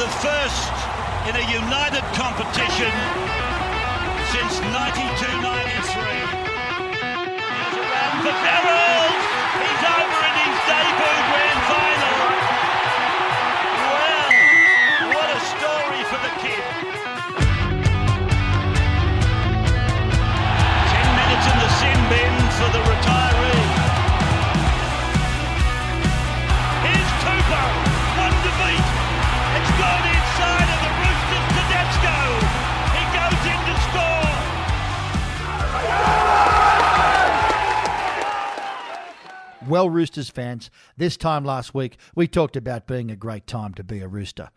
the first in a united competition since 92-93. Here's around Well, Roosters fans, this time last week we talked about being a great time to be a Rooster.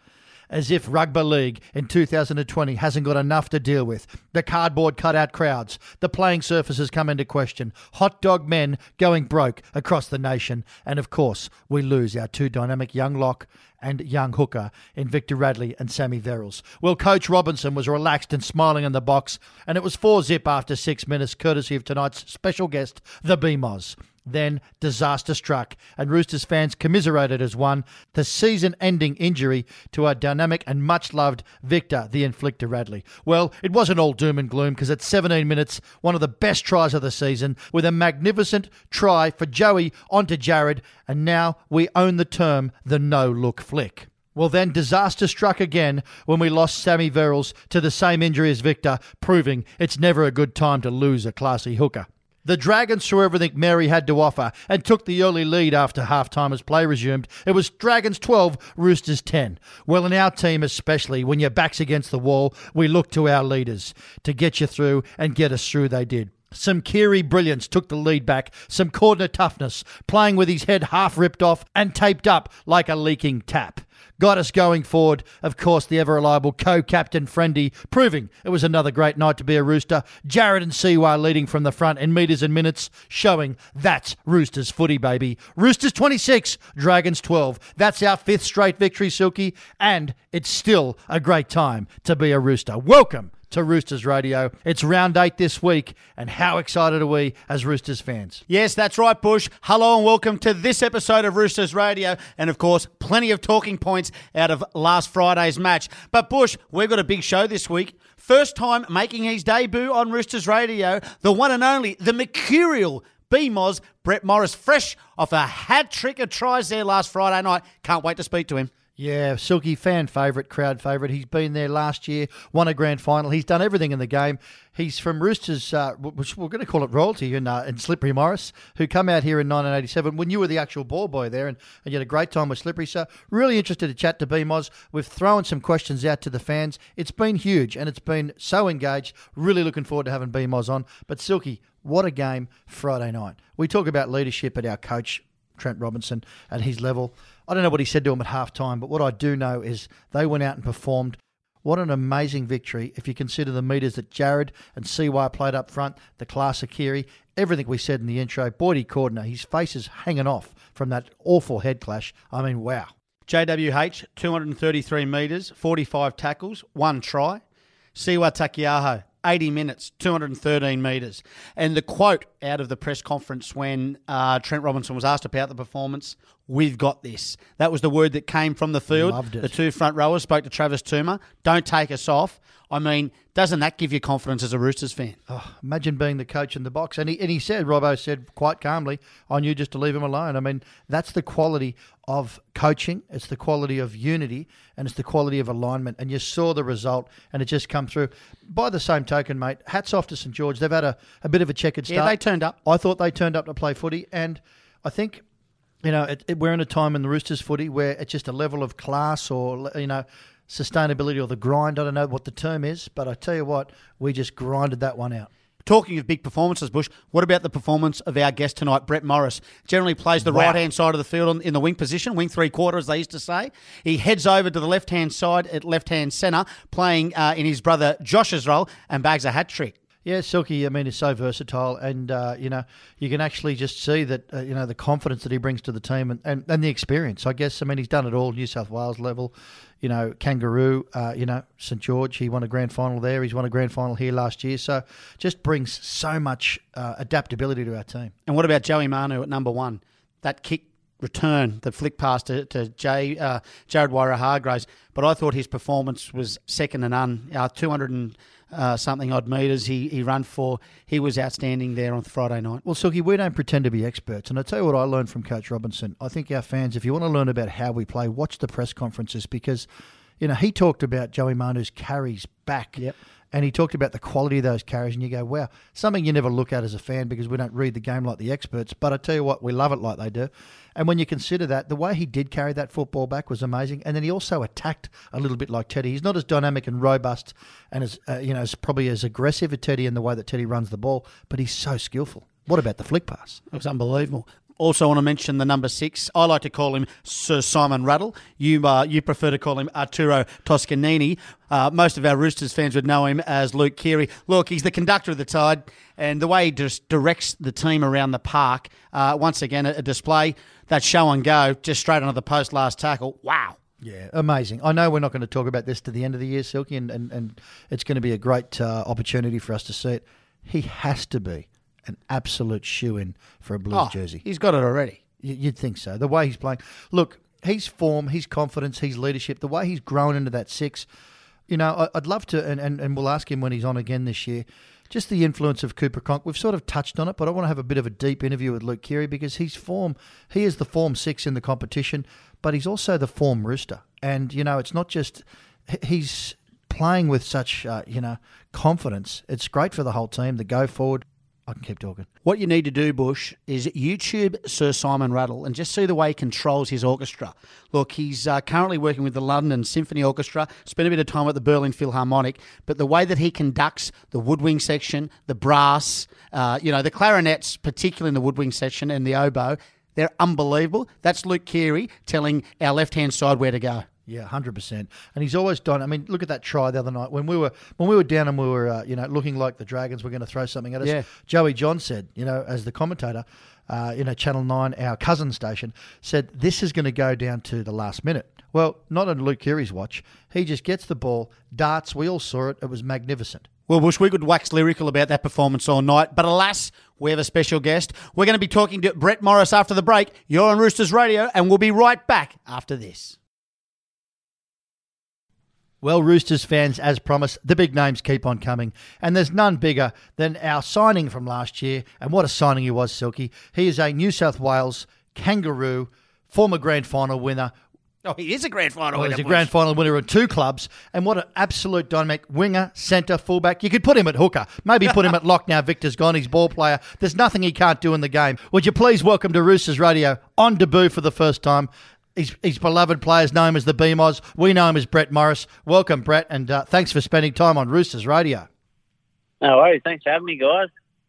As if Rugby League in 2020 hasn't got enough to deal with. The cardboard cutout crowds, the playing surfaces come into question, hot dog men going broke across the nation, and of course, we lose our two dynamic young lock and young hooker in Victor Radley and Sammy Verrills. Well, Coach Robinson was relaxed and smiling in the box, and it was 4 zip after six minutes, courtesy of tonight's special guest, the BMOS. Then disaster struck, and Roosters fans commiserated as one the season ending injury to our dynamic and much loved Victor, the inflictor Radley. Well, it wasn't all doom and gloom because at 17 minutes, one of the best tries of the season, with a magnificent try for Joey onto Jared, and now we own the term the no look flick. Well, then disaster struck again when we lost Sammy Verrills to the same injury as Victor, proving it's never a good time to lose a classy hooker. The Dragons threw everything Mary had to offer and took the early lead after halftime as play resumed. It was Dragons 12, Roosters 10. Well, in our team especially, when your back's against the wall, we look to our leaders to get you through and get us through, they did. Some Keary brilliance took the lead back, some Cordner toughness, playing with his head half ripped off and taped up like a leaking tap. Got us going forward, of course, the ever reliable co captain Friendy, proving it was another great night to be a Rooster. Jared and Siwa leading from the front in metres and minutes, showing that's Roosters footy, baby. Roosters 26, Dragons 12. That's our fifth straight victory, Silky, and it's still a great time to be a Rooster. Welcome to Roosters Radio. It's round eight this week, and how excited are we as Roosters fans? Yes, that's right, Bush. Hello and welcome to this episode of Roosters Radio. And of course, plenty of talking points out of last Friday's match. But Bush, we've got a big show this week. First time making his debut on Roosters Radio, the one and only, the mercurial BMOS, Brett Morris, fresh off a hat trick of tries there last Friday night. Can't wait to speak to him. Yeah, Silky fan favourite, crowd favourite. He's been there last year, won a grand final. He's done everything in the game. He's from Roosters, uh, which we're going to call it royalty, and, uh, in Slippery Morris, who come out here in 1987 when you were the actual ball boy there, and, and you had a great time with Slippery. So really interested to chat to BMOS. We've thrown some questions out to the fans. It's been huge, and it's been so engaged. Really looking forward to having BMOS on. But Silky, what a game Friday night. We talk about leadership at our coach Trent Robinson at his level. I don't know what he said to him at half time, but what I do know is they went out and performed. What an amazing victory if you consider the metres that Jared and CY played up front, the class of Keary, everything we said in the intro. Boydie Cordner, his face is hanging off from that awful head clash. I mean, wow. JWH, 233 metres, 45 tackles, one try. Siwa Taukeiaho, 80 minutes, 213 metres. And the quote out of the press conference when uh, Trent Robinson was asked about the performance, we've got this. That was the word that came from the field. Loved it. The two front rowers spoke to Travis Tuma. Don't take us off. I mean, doesn't that give you confidence as a Roosters fan? Oh, imagine being the coach in the box. And he, and he said, Robbo said quite calmly, I knew just to leave him alone. I mean, that's the quality of coaching, it's the quality of unity, and it's the quality of alignment. And you saw the result, and it just come through. By the same token, mate, hats off to St George. They've had a, a bit of a checkered start. Yeah, they turned up. I thought they turned up to play footy, and I think you know it, it- we're in a time in the Roosters footy where it's just a level of class or you know sustainability or the grind. I don't know what the term is, but I tell you what, we just grinded that one out. Talking of big performances, Bush, what about the performance of our guest tonight, Brett Morris? Generally plays the Wow. right hand side of the field in the wing position, wing three quarter, as they used to say. He heads over to the left hand side at left hand centre, playing uh, in his brother Josh's role, and bags a hat trick. Yeah, Silky. I mean, is so versatile, and uh, you know, you can actually just see that uh, you know the confidence that he brings to the team and, and, and the experience. I guess. I mean, he's done it all, New South Wales level. You know, Kangaroo. Uh, you know, St George. He won a grand final there. He's won a grand final here last year. So, just brings so much uh, adaptability to our team. And what about Joey Manu at number one? That kick return, the flick pass to, to Jay, uh, Jared Waerea-Hargreaves, but I thought his performance was second to none. Uh, 200 and uh, something odd metres he, he run for. He was outstanding there on Friday night. Well, Silky, we don't pretend to be experts. And I tell you what I learned from Coach Robinson. I think our fans, if you want to learn about how we play, watch the press conferences because, you know, he talked about Joey Manu's carries back. Yep. And he talked about the quality of those carries, and you go, wow, something you never look at as a fan because we don't read the game like the experts. But I tell you what, we love it like they do. And when you consider that, the way he did carry that football back was amazing. And then he also attacked a little bit like Teddy. He's not as dynamic and robust and as, uh, you know, as probably as aggressive as Teddy in the way that Teddy runs the ball, but he's so skillful. What about the flick pass? It was unbelievable. Also, want to mention the number six. I like to call him Sir Simon Rattle. You uh, you prefer to call him Arturo Toscanini. Uh, most of our Roosters fans would know him as Luke Keary. Look, he's the conductor of the Tide, and the way he just directs the team around the park. Uh, once again, a, display that show and go just straight onto the post last tackle. Wow. Yeah, amazing. I know we're not going to talk about this to the end of the year, Silky, and, and, and it's going to be a great uh, opportunity for us to see it. He has to be an absolute shoe in for a Blues Oh, jersey. He's got it already. You'd think so. The way he's playing. Look, his form, his confidence, his leadership, the way he's grown into that six. You know, I'd love to, and, and, and we'll ask him when he's on again this year, just the influence of Cooper Cronk. We've sort of touched on it, but I want to have a bit of a deep interview with Luke Keary because his form, he is the form six in the competition, but he's also the form rooster. And, you know, it's not just, he's playing with such, uh, you know, confidence. It's great for the whole team, the go forward. I can keep talking. What you need to do, Bush, is YouTube Sir Simon Rattle and just see the way he controls his orchestra. Look, he's uh, currently working with the London Symphony Orchestra, spent a bit of time at the Berlin Philharmonic, but the way that he conducts the woodwind section, the brass, uh, you know, the clarinets, particularly in the woodwind section, and the oboe, they're unbelievable. That's Luke Keary telling our left hand side where to go. Yeah, hundred percent. And he's always done. I mean, look at that try the other night when we were when we were down and we were uh, you know looking like the Dragons were going to throw something at us. Yeah. Joey John said, you know, as the commentator, uh, you know, Channel Nine, our cousin station, said this is going to go down to the last minute. Well, not on Luke Keary's watch. He just gets the ball, darts. We all saw it. It was magnificent. Well, Bush, we could wax lyrical about that performance all night, but alas, we have a special guest. We're going to be talking to Brett Morris after the break. You're on Roosters Radio, and we'll be right back after this. Well, Roosters fans, as promised, the big names keep on coming, and there's none bigger than our signing from last year. And what a signing he was, Silky! He is a New South Wales Kangaroo, former grand final winner. Oh, he is a grand final Well, he's a grand final winner of two clubs, and what an absolute dynamic winger, centre, fullback. You could put him at hooker, maybe put him at lock now. Victor's gone, he's ball player. There's nothing he can't do in the game. Would you please welcome to Roosters Radio on debut for the first time? His, his beloved players know him as the BMOS. We know him as Brett Morris. Welcome, Brett, and uh, thanks for spending time on Roosters Radio. No worries. Thanks for having me, guys.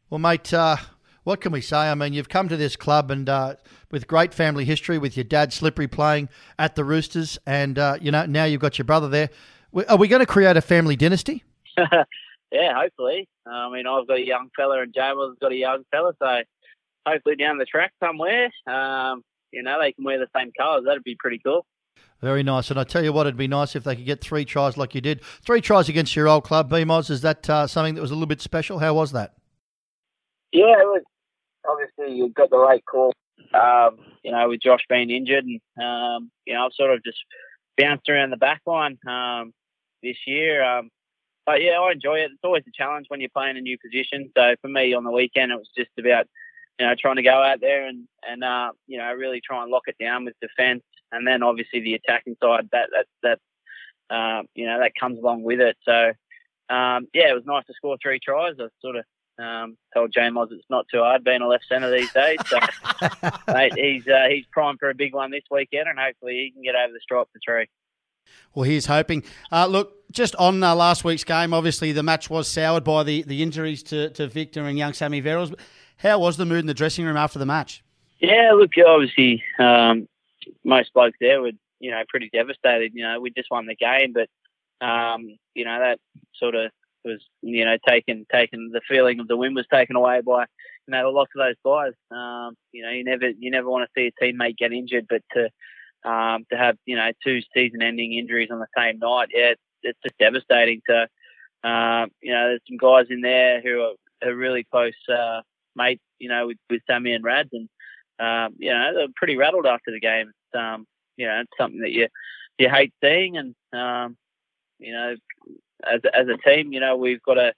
Well, mate, uh, what can we say? I mean, you've come to this club and uh, with great family history, with your dad Slippery playing at the Roosters, and uh, you know now you've got your brother there. Are we going to create a family dynasty? yeah, hopefully. I mean, I've got a young fella and Jamal's got a young fella, so hopefully down the track somewhere, um, you know, they can wear the same colours. That'd be pretty cool. Very nice. And I tell you what, it'd be nice if they could get three tries like you did. Three tries against your old club, BMOS. Is that uh, something that was a little bit special? How was that? Yeah, it was obviously you got the right call. Um, you know, with Josh being injured, and um, you know, I've sort of just bounced around the back line um, this year. Um, but yeah, I enjoy it. It's always a challenge when you're playing a new position. So for me, on the weekend, it was just about you know trying to go out there and and uh, you know really try and lock it down with defence, and then obviously the attacking side that that that um, you know that comes along with it. So um, yeah, it was nice to score three tries. I sort of um, told James it's not too hard being a left centre these days. So mate, he's uh, he's primed for a big one this weekend, and hopefully he can get over the stripe for three. Well, here's hoping. Uh, look, just on uh, last week's game, obviously the match was soured by the, the injuries to, to Victor and young Sammy Verrills. How was the mood in the dressing room after the match? Yeah, look, obviously um, most blokes there were you know pretty devastated. You know, we just won the game, but um, you know that sort of was you know taken taken the feeling of the win was taken away by you know the loss of those guys. Um, you know, you never you never want to see a teammate get injured, but to um, to have you know two season-ending injuries on the same night, yeah, it's, it's just devastating. To um, you know, there's some guys in there who are, are really close uh, mates, you know, with, with Sammy and Rads, and um, you know, they're pretty rattled after the game. It's, um, you know, it's something that you you hate seeing, and um, you know, as as a team, you know, we've got to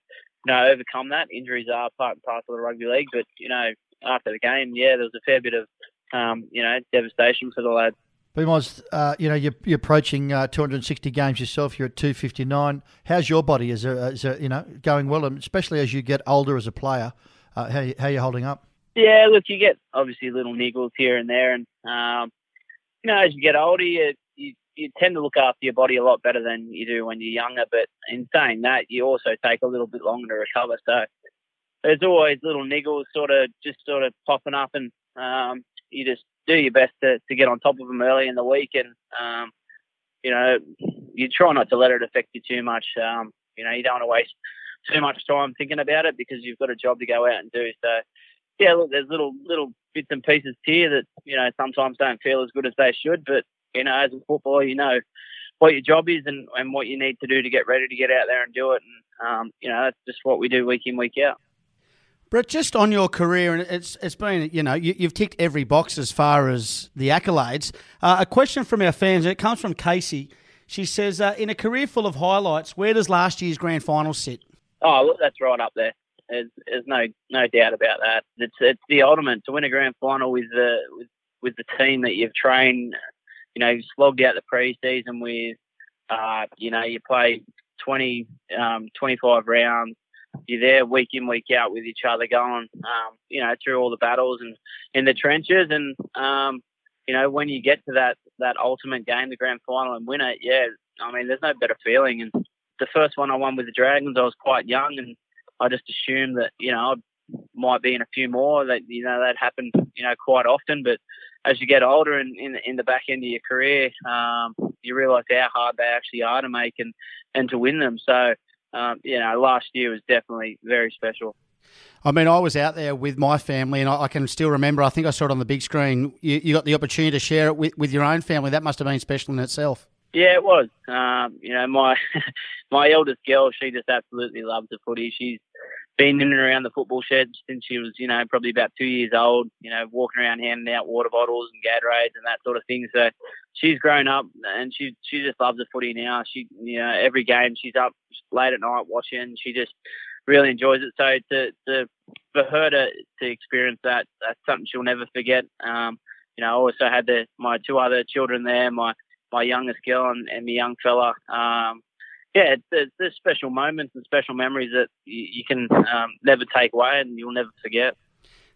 you know overcome that. Injuries are part and parcel of the rugby league, but you know, after the game, yeah, there was a fair bit of um, you know devastation for the lads. Bimos, uh, you know, you're, you're approaching uh, 260 games yourself. You're at 259. How's your body? Is you know, going well, and especially as you get older as a player? Uh, how, how you holding up? Yeah, look, you get obviously little niggles here and there, and um, you know, as you get older, you, you you tend to look after your body a lot better than you do when you're younger. But in saying that, you also take a little bit longer to recover. So there's always little niggles, sort of just sort of popping up, and um, you just do your best to, to get on top of them early in the week, and um, you know, you try not to let it affect you too much. Um, you know, you don't want to waste too much time thinking about it because you've got a job to go out and do. So yeah, look, there's little little bits and pieces here that you know sometimes don't feel as good as they should, but you know, as a footballer, you know what your job is and, and what you need to do to get ready to get out there and do it. And um, you know, that's just what we do week in week out. Brett, just on your career, and it's it's been you know you, have ticked every box as far as the accolades. Uh, a question from our fans, and it comes from Casey. She says, uh, "In a career full of highlights, where does last year's grand final sit?" Oh, look, that's right up there. There's, there's no no doubt about that. It's it's the ultimate to win a grand final with the with, with the team that you've trained. You know, you've slogged out the preseason with. Uh, you know, you play 20, um, 25 rounds you're there week in week out with each other, going um, you know through all the battles and in the trenches, and um, you know when you get to that that ultimate game, the grand final, and win it, yeah, I mean there's no better feeling. And the first one I won with the Dragons, I was quite young, and I just assumed that you know I might be in a few more that you know that happened you know quite often, but as you get older and in, in the back end of your career, um, you realise how hard they actually are to make and, and to win them. So um, you know, last year was definitely very special. I mean, I was out there with my family, and I, can still remember. I think I saw it on the big screen. You, you, got the opportunity to share it with, with your own family. That must have been special in itself. Yeah, it was. Um, you know, my my eldest girl, she just absolutely loves the footy. She's been in and around the football shed since she was, you know, probably about two years old, you know, walking around handing out water bottles and Gatorades and that sort of thing. So she's grown up and she she just loves the footy now. She, you know, every game she's up late at night watching. She just really enjoys it. So to, to for her to, to experience that, that's something she'll never forget. Um, you know, I also had the, my two other children there, my, my youngest girl and, and my young fella. Um, yeah, there's, there's special moments and special memories that you, you can um, never take away and you'll never forget.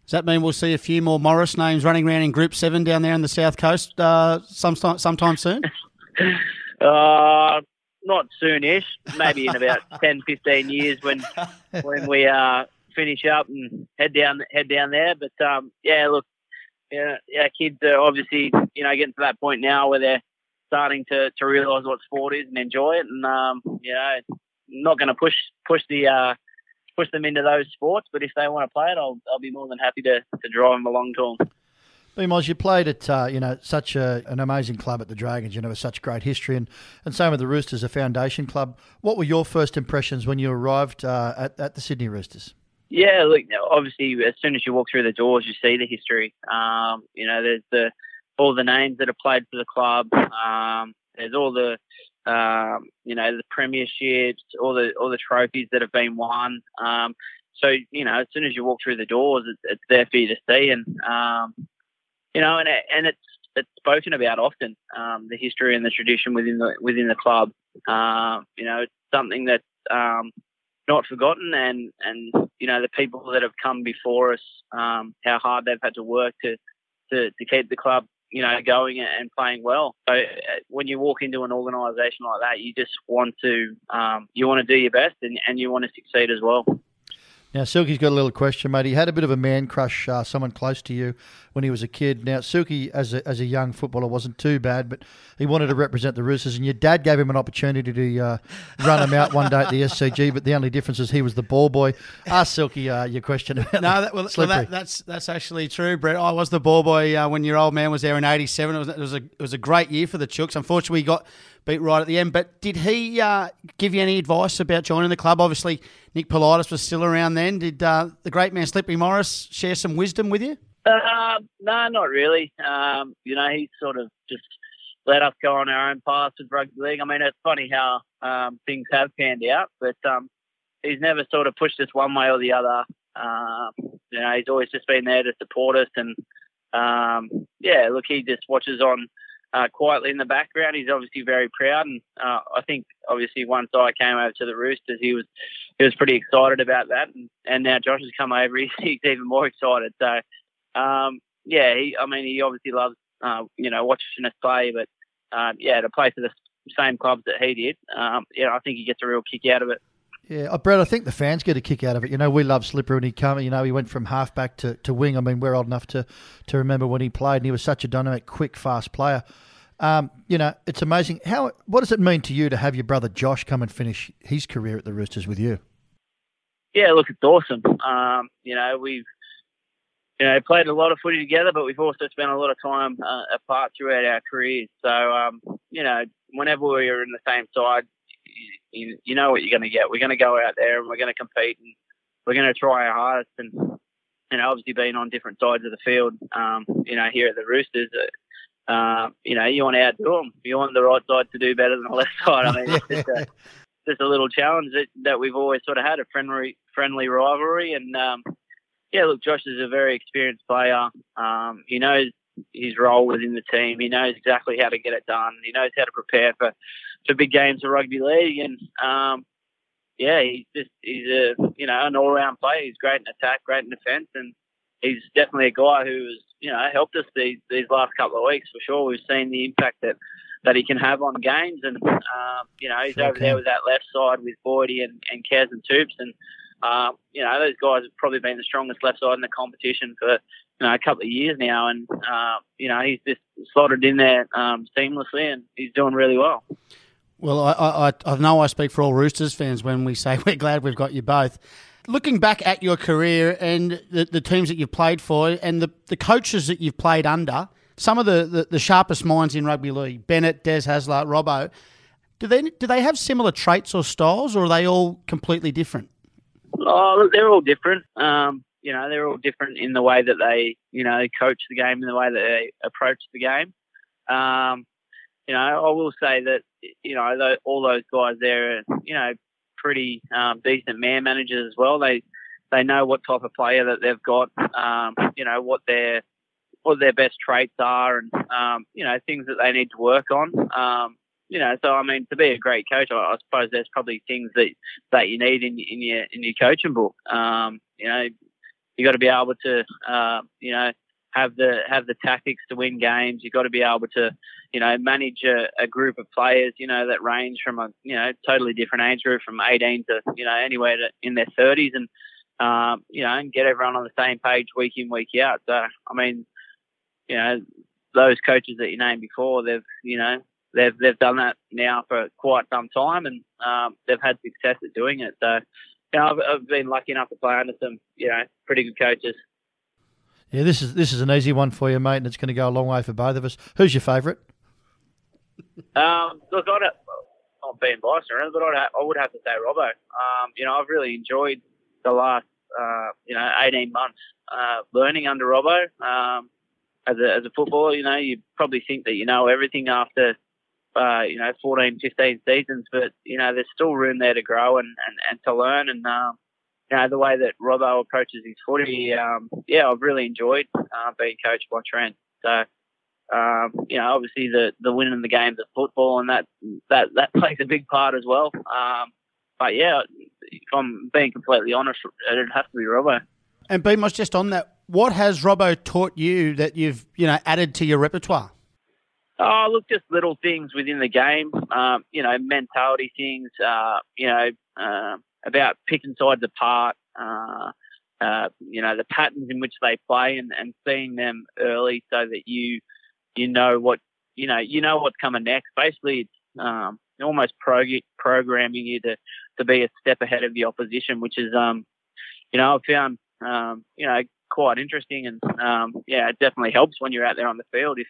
Does that mean we'll see a few more Morris names running around in Group Seven down there in the South Coast uh, sometime sometime soon? uh, not soonish. Maybe in about 10, 15 years when when we uh, finish up and head down head down there. But um, yeah, look, yeah, our kids are obviously you know getting to that point now where they're starting to, to realise what sport is and enjoy it. And um, you know, not going to push push the uh, push them into those sports, but if they want to play it, I'll I'll be more than happy to, to drive them along to them. Bimos, you played at uh, you know such a, an amazing club at the Dragons. You know, with such great history, and, and same with the Roosters, a foundation club. What were your first impressions when you arrived uh, at, at the Sydney Roosters? Yeah, look, obviously, as soon as you walk through the doors, you see the history. Um, you know, there's the all the names that have played for the club. Um, there's all the um, you know the premierships, all the all the trophies that have been won. Um, so you know, as soon as you walk through the doors, it's, it's there for you to see, and um, you know, and it, and it's it's spoken about often um, the history and the tradition within the within the club. Uh, you know, it's something that's not forgotten, and and you know the people that have come before us, how hard they've had to work to to, to keep the club you know, going and playing well. So uh, when you walk into an organisation like that, you just want to um, you want to do your best and, and you want to succeed as well. Now, Silky's got a little question, mate. He had a bit of a man crush, uh, someone close to you when he was a kid. Now, Silky, as a, as a young footballer, wasn't too bad, but he wanted to represent the Roosters, and your dad gave him an opportunity to uh, run him out one day at the SCG, but the only difference is he was the ball boy. Ask Silky uh, your question about No, that, well, well that, that's that's actually true, Brett. I was the ball boy uh, when your old man was there in 87. It was, it was, a, it was a great year for the Chooks. Unfortunately, we got beat right at the end. But did he uh, give you any advice about joining the club? Obviously, Nick Politis was still around then. Did uh, the great man Slippery Morris share some wisdom with you? Uh, no, not really. Um, you know, he sort of just let us go on our own path with rugby league. I mean, it's funny how um, things have panned out, but um, he's never sort of pushed us one way or the other. Um, you know, he's always just been there to support us, and um, yeah, look, he just watches on uh, quietly in the background. He's obviously very proud, and uh, I think obviously once I came over to the Roosters, he was he was pretty excited about that, and, and now Josh has come over, he's, he's even more excited. So um, yeah, he, I mean, he obviously loves uh, you know watching us play, but um, yeah, to play for the same clubs that he did, um, yeah, I think he gets a real kick out of it. Yeah, uh, Brad, I think the fans get a kick out of it. You know, we love Slipper and he come, you know, he went from halfback to, to wing. I mean, we're old enough to, to remember when he played and he was such a dynamic, quick, fast player. Um, you know, it's amazing. How what does it mean to you to have your brother Josh come and finish his career at the Roosters with you? Yeah, look, it's awesome. Um, you know, we've you know played a lot of footy together, but we've also spent a lot of time uh, apart throughout our careers. So um, you know, whenever we're in the same side, you, you know what you're going to get. We're going to go out there and we're going to compete and we're going to try our hardest. And you know, obviously being on different sides of the field, um, you know, here at the Roosters. Uh, uh, you know, you want to outdo them. You want the right side to do better than the left side. I mean, it's just a, just a little challenge that, that we've always sort of had a friendly friendly rivalry. And um, yeah, look, Josh is a very experienced player. Um, he knows his role within the team. He knows exactly how to get it done. He knows how to prepare for, for big games of rugby league. And um, yeah, he's just he's a you know an all round player. He's great in attack, great in defence, and he's definitely a guy who has you know helped us these these last couple of weeks for sure. We've seen the impact that that he can have on games, and um, you know he's sure over can. there with that left side with Boydie and and Kez and Toops, and um, you know those guys have probably been the strongest left side in the competition for you know a couple of years now, and uh, you know he's just slotted in there um, seamlessly, and he's doing really well. Well, I, I, I know I speak for all Roosters fans when we say we're glad we've got you both looking back at your career and the, the teams that you've played for and the, the coaches that you've played under, some of the, the, the sharpest minds in rugby league, Bennett, Des Hasler, Robbo, do they do they have similar traits or styles, or are they all completely different? Oh, they're all different. Um, you know, they're all different in the way that they, you know, coach the game, in the way that they approach the game. Um, you know, I will say that, you know, all those guys there, you know, pretty um, decent man managers as well. They they know what type of player that they've got. Um, you know what their what their best traits are, and um, you know things that they need to work on. Um, you know, so I mean, to be a great coach, I, I suppose there's probably things that that you need in in your in your coaching book. Um, you know, you got to be able to, uh, you know, have the have the tactics to win games. You've got to be able to, you know, manage a, a, group of players, you know, that range from a you know totally different age group, from 18 to you know anywhere to, in their 30s, and um, you know, and get everyone on the same page week in week out. So I mean, you know, those coaches that you named before, they've you know they've they've done that now for quite some time, and um, they've had success at doing it. So. You know, I've, I've been lucky enough to play under some, you know, pretty good coaches. Yeah, this is this is an easy one for you, mate, and it's going to go a long way for both of us. Who's your favourite? Um, look, I'd have, not being biased around, but I'd have, I would have to say Robbo. Um, you know, I've really enjoyed the last uh, you know 18 months uh, learning under Robbo. Um, as a as a footballer, you know, you probably think that you know everything after uh, you know 14, 15 seasons, but you know there's still room there to grow and and, and to learn. And um, you know, the way that Robbo approaches his footy, um, yeah, I've really enjoyed uh, being coached by Trent. So, um, you know, obviously the the winning the games of football and that that that plays a big part as well. Um, but yeah, if I'm being completely honest, it'd have to be Robbo. And Beamos, just on that, what has Robbo taught you that you've you know added to your repertoire? Oh, look, just little things within the game. Um, you know, mentality things. Uh, you know, uh, about picking sides apart, uh, uh, you know, the patterns in which they play and, and seeing them early so that you you know what you know you know what's coming next. Basically, it's um, almost prog- programming you to to be a step ahead of the opposition, which is um, you know I've found um, you know quite interesting and um, yeah, it definitely helps when you're out there on the field if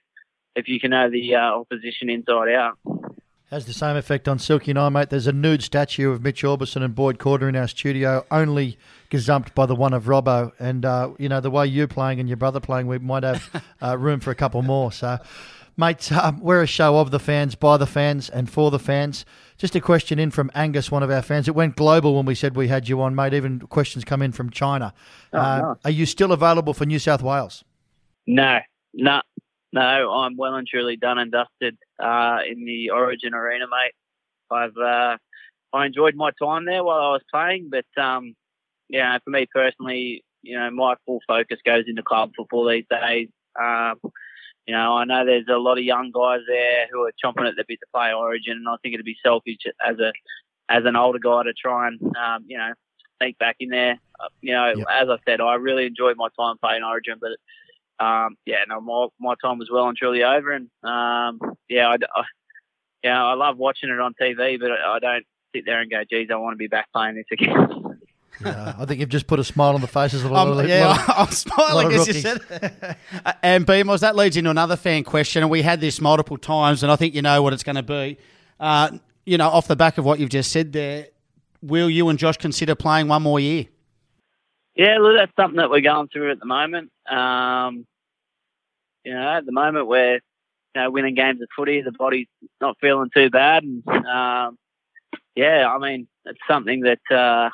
if you can know the uh, opposition inside out. Has the same effect on Silky and I, mate. There's a nude statue of Mitch Aubusson and Boyd Cordner in our studio, only gazumped by the one of Robbo. And, uh, you know, the way you're playing and your brother playing, we might have uh, room for a couple more. So, mates, um, we're a show of the fans, by the fans, and for the fans. Just a question in from Angus, one of our fans. It went global when we said we had you on, mate. Even questions come in from China. Oh, uh, nice. Are you still available for New South Wales? No, no, no. I'm well and truly done and dusted uh, in the Origin arena, mate. I've uh, I enjoyed my time there while I was playing, but um, yeah, for me personally, you know, my full focus goes into club football these days. Um, you know, I know there's a lot of young guys there who are chomping at the bit to play Origin, and I think it'd be selfish as a as an older guy to try and um, you know sneak back in there. Uh, you know, Yep. as I said, I really enjoyed my time playing Origin, but um, yeah, no, my my time was well and truly over, and um, yeah, I, I, yeah, I love watching it on TV, but I don't sit there and go, "Geez, I want to be back playing this again." Yeah, I think you've just put a smile on the faces of a lot Um, of yeah, lot of- I'm smiling as you said it. Uh, and Beamos, that leads into another fan question, and we had this multiple times, and I think you know what it's going to be. Uh, you know, off the back of what you've just said there, will you and Josh consider playing one more year? Yeah, look, that's something that we're going through at the moment. Um, you know, at the moment we're you know winning games of footy, the body's not feeling too bad, and um, yeah, I mean it's something that uh,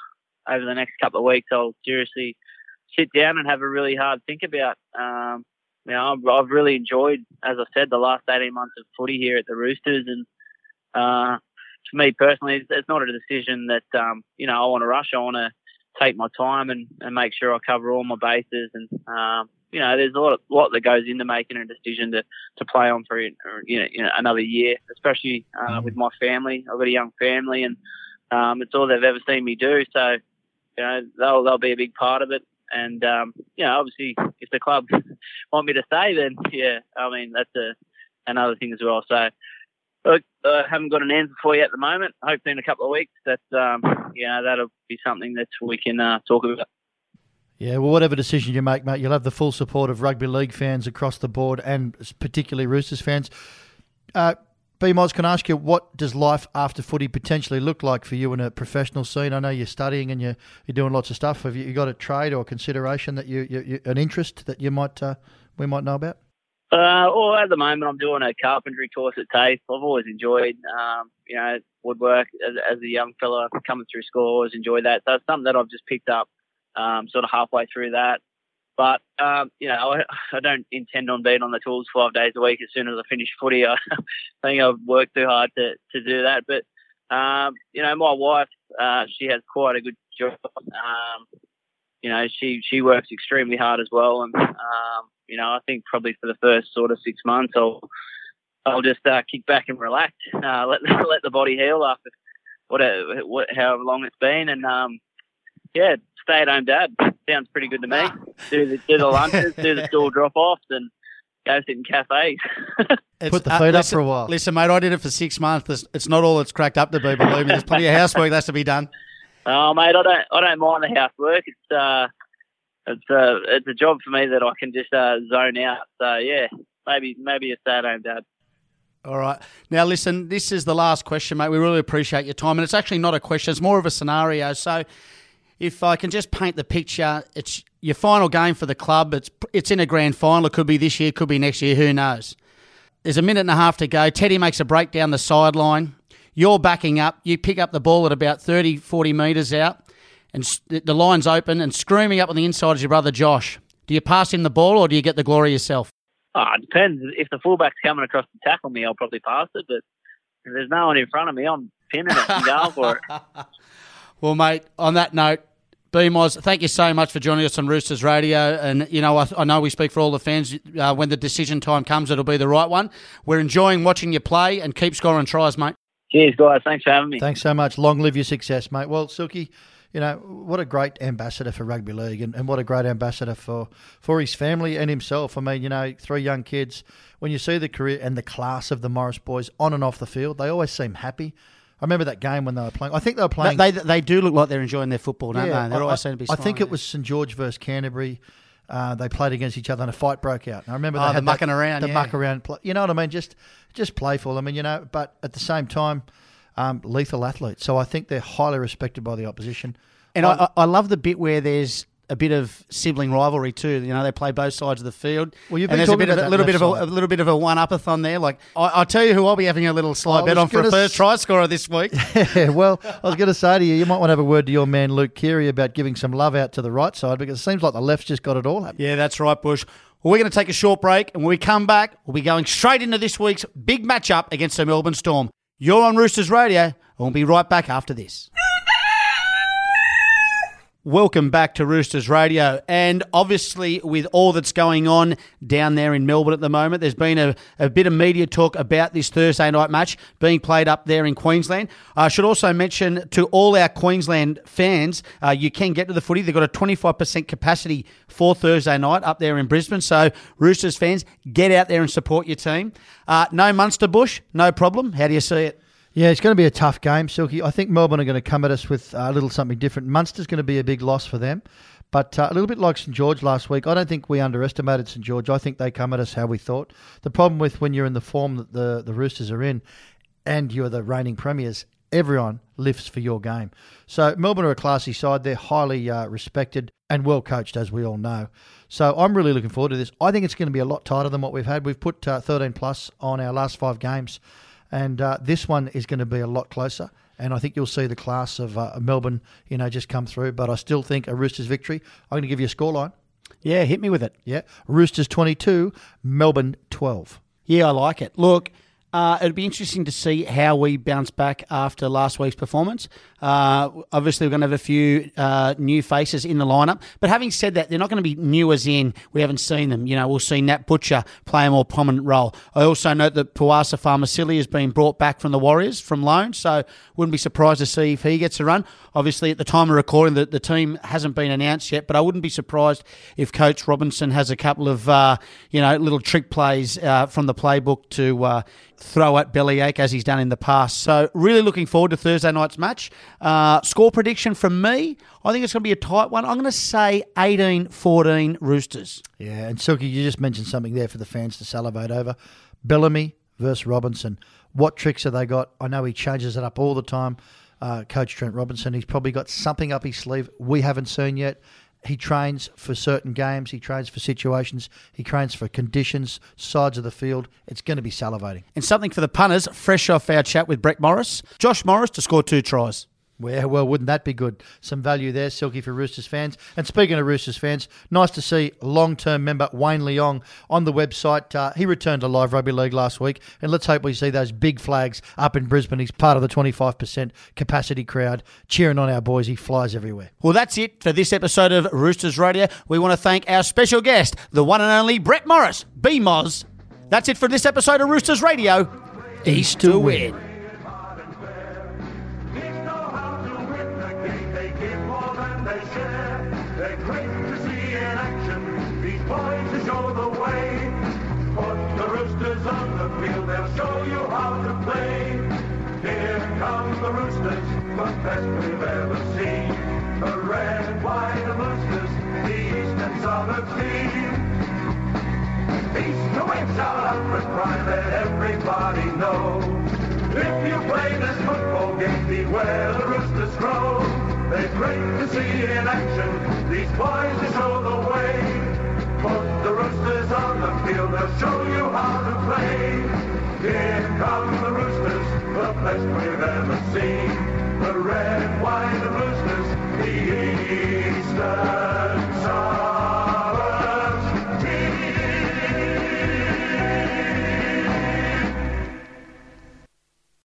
over the next couple of weeks I'll seriously sit down and have a really hard think about. Um, you know, I've, really enjoyed, as I said, the last eighteen months of footy here at the Roosters, and uh, for me personally, it's, it's not a decision that um, you know I want to rush. I want to take my time and, and make sure I cover all my bases. And um, you know, there's a lot, lot that goes into making a decision to, to play on for you know, you know another year, especially uh, with my family. I've got a young family, and um, it's all they've ever seen me do. So you know, they'll they'll be a big part of it. And um, you know, obviously, if the club want me to stay, then yeah, I mean that's a another thing as well. So. Look, I haven't got an answer for you at the moment. Hopefully, in a couple of weeks, that um, you know that'll be something that we can uh, talk about. Yeah, well, whatever decision you make, mate, you'll have the full support of rugby league fans across the board, and particularly Roosters fans. Uh, B Moz, can I ask you what does life after footy potentially look like for you in a professional scene? I know you're studying and you're you're doing lots of stuff. Have you, you got a trade or consideration that you, you, you an interest that you might uh, we might know about? Uh, well, at the moment, I'm doing a carpentry course at TAFE. I've always enjoyed, um, you know, woodwork as, as a young fella coming through school. Always enjoyed that. So it's something that I've just picked up, um, sort of halfway through that. But um, you know, I, I don't intend on being on the tools five days a week. As soon as I finish footy, I think I've worked too hard to, to do that. But um, you know, my wife, uh, she has quite a good job. Um, you know, she she works extremely hard as well, and um, you know, I think probably for the first sort of six months, I'll I'll just uh, kick back and relax, uh, let let the body heal after whatever what, however long it's been, and um, yeah, stay at home dad sounds pretty good to me. do the do the lunches, do the school drop offs, and go sit in cafes. It's- Put the feet up listen- for a while. Listen, mate, I did it for six months. It's- It's not all it's cracked up to be, believe me. There's plenty of housework that's to be done. Oh, mate, I don't, I don't mind the housework. It's, uh, it's, uh, it's a job for me that I can just uh, zone out. So yeah, maybe, maybe a stay-at-home dad. All right. Now, listen, this is the last question, mate. We really appreciate your time. And it's actually not a question, it's more of a scenario. So, if I can just paint the picture, it's your final game for the club. It's, it's in a grand final. It could be this year, could be next year. Who knows? There's a minute and a half to go. Teddy makes a break down the sideline. You're backing up. You pick up the ball at about 30, 40 metres out, and the line's open and screaming up on the inside is your brother Josh. Do you pass him the ball or do you get the glory yourself? Oh, it depends. If the fullback's coming across to tackle me, I'll probably pass it. But if there's no one in front of me, I'm pinning it and going for it. Well, mate, on that note, BMOS, thank you so much for joining us on Roosters Radio. And, you know, I, I know we speak for all the fans. Uh, when the decision time comes, it'll be the right one. We're enjoying watching you play and keep scoring tries, mate. Cheers, guys. Thanks for having me. Thanks so much. Long live your success, mate. Well, Silky, you know, what a great ambassador for rugby league and, and what a great ambassador for, for his family and himself. I mean, you know, three young kids. When you see the career and the class of the Morris boys on and off the field, they always seem happy. I remember that game when they were playing. I think they were playing. They, they do look like they're enjoying their football, don't they? They're I- always seem to be I think it was St George versus Canterbury. Uh, they played against each other and a fight broke out. And I remember Oh, they the had mucking that, around, the yeah. muck around. Play, you know what I mean? Just just playful. I mean, you know, but at the same time, um, lethal athletes. So I think they're highly respected by the opposition. And I, I I love the bit where there's a bit of sibling rivalry too. You know, they play both sides of the field. Well, you've and been there's a bit of a little bit of a, a little bit of a one upathon there. Like I, I'll tell you who I'll be having a little I slide bet on for a first s- try scorer this week. Yeah, well, I was going to say to you, you might want to have a word to your man Luke Keary about giving some love out to the right side because it seems like the left's just got it all happening. Yeah, that's right, Bush. Well, we're going to take a short break, and when we come back, we'll be going straight into this week's big matchup against the Melbourne Storm. You're on Roosters Radio, and we'll be right back after this. Welcome back to Roosters Radio. And obviously, with all that's going on down there in Melbourne at the moment, there's been a, a bit of media talk about this Thursday night match being played up there in Queensland. I should also mention to all our Queensland fans, uh, you can get to the footy. They've got a 25% capacity for Thursday night up there in Brisbane. So, Roosters fans, get out there and support your team. Uh, no Munster Bush, no problem. How do you see it? Yeah, it's going to be a tough game, Silky. I think Melbourne are going to come at us with a little something different. Munster's going to be a big loss for them, but uh, a little bit like St George last week. I don't think we underestimated St George. I think they come at us how we thought. The problem with when you're in the form that the the Roosters are in, and you're the reigning premiers, everyone lifts for your game. So Melbourne are a classy side. They're highly uh, respected and well coached, as we all know. So I'm really looking forward to this. I think it's going to be a lot tighter than what we've had. We've put uh, 13 plus on our last five games, and uh, this one is going to be a lot closer. And I think you'll see the class of uh, Melbourne, you know, just come through. But I still think a Roosters victory. I'm going to give you a scoreline. Yeah, hit me with it. Yeah, Roosters 22, Melbourne 12. Yeah, I like it. Look, uh, it'd be interesting to see how we bounce back after last week's performance. Uh, obviously, we're going to have a few uh, new faces in the lineup. But having said that, they're not going to be new as in we haven't seen them. You know, we'll see Nat Butcher play a more prominent role. I also note that Poasa Faamausili has been brought back from the Warriors from loan, so wouldn't be surprised to see if he gets a run. Obviously, at the time of recording, the, the team hasn't been announced yet, but I wouldn't be surprised if Coach Robinson has a couple of, uh, you know, little trick plays uh, from the playbook to uh, throw at Bellamy as he's done in the past. So, really looking forward to Thursday night's match. Uh, score prediction from me, I think it's going to be a tight one. I'm going to say 18 14 Roosters. Yeah, and Silky, you just mentioned something there for the fans to salivate over. Bellamy versus Robinson. What tricks have they got? I know he changes it up all the time. Uh, Coach Trent Robinson, he's probably got something up his sleeve we haven't seen yet. He trains for certain games. He trains for situations. He trains for conditions, sides of the field. It's going to be salivating. And something for the punters, fresh off our chat with Brett Morris. Josh Morris to score two tries. Well, well, wouldn't that be good? Some value there, Silky, for Roosters fans. And speaking of Roosters fans, nice to see long-term member Wayne Leong on the website. Uh, he returned to live rugby league last week, and let's hope we see those big flags up in Brisbane. He's part of the 25% capacity crowd cheering on our boys. He flies everywhere. Well, that's it for this episode of Roosters Radio. We want to thank our special guest, the one and only Brett Morris, B Moz. That's it for this episode of Roosters Radio. East to win. They're great to see in action. These boys to show the way. Put the Roosters on the field. They'll show you how to play. Here come the Roosters, the best we've ever seen. The red, white and Roosters, the East and Southern team. East to win, shout out with pride, let everybody know. If you play this football game, beware the roosters grow. They're great to see in action, these boys to show the way. Put the roosters on the field, they'll show you how to play. Here come the roosters, the best we've ever seen. The red, white and roosters, the Eastern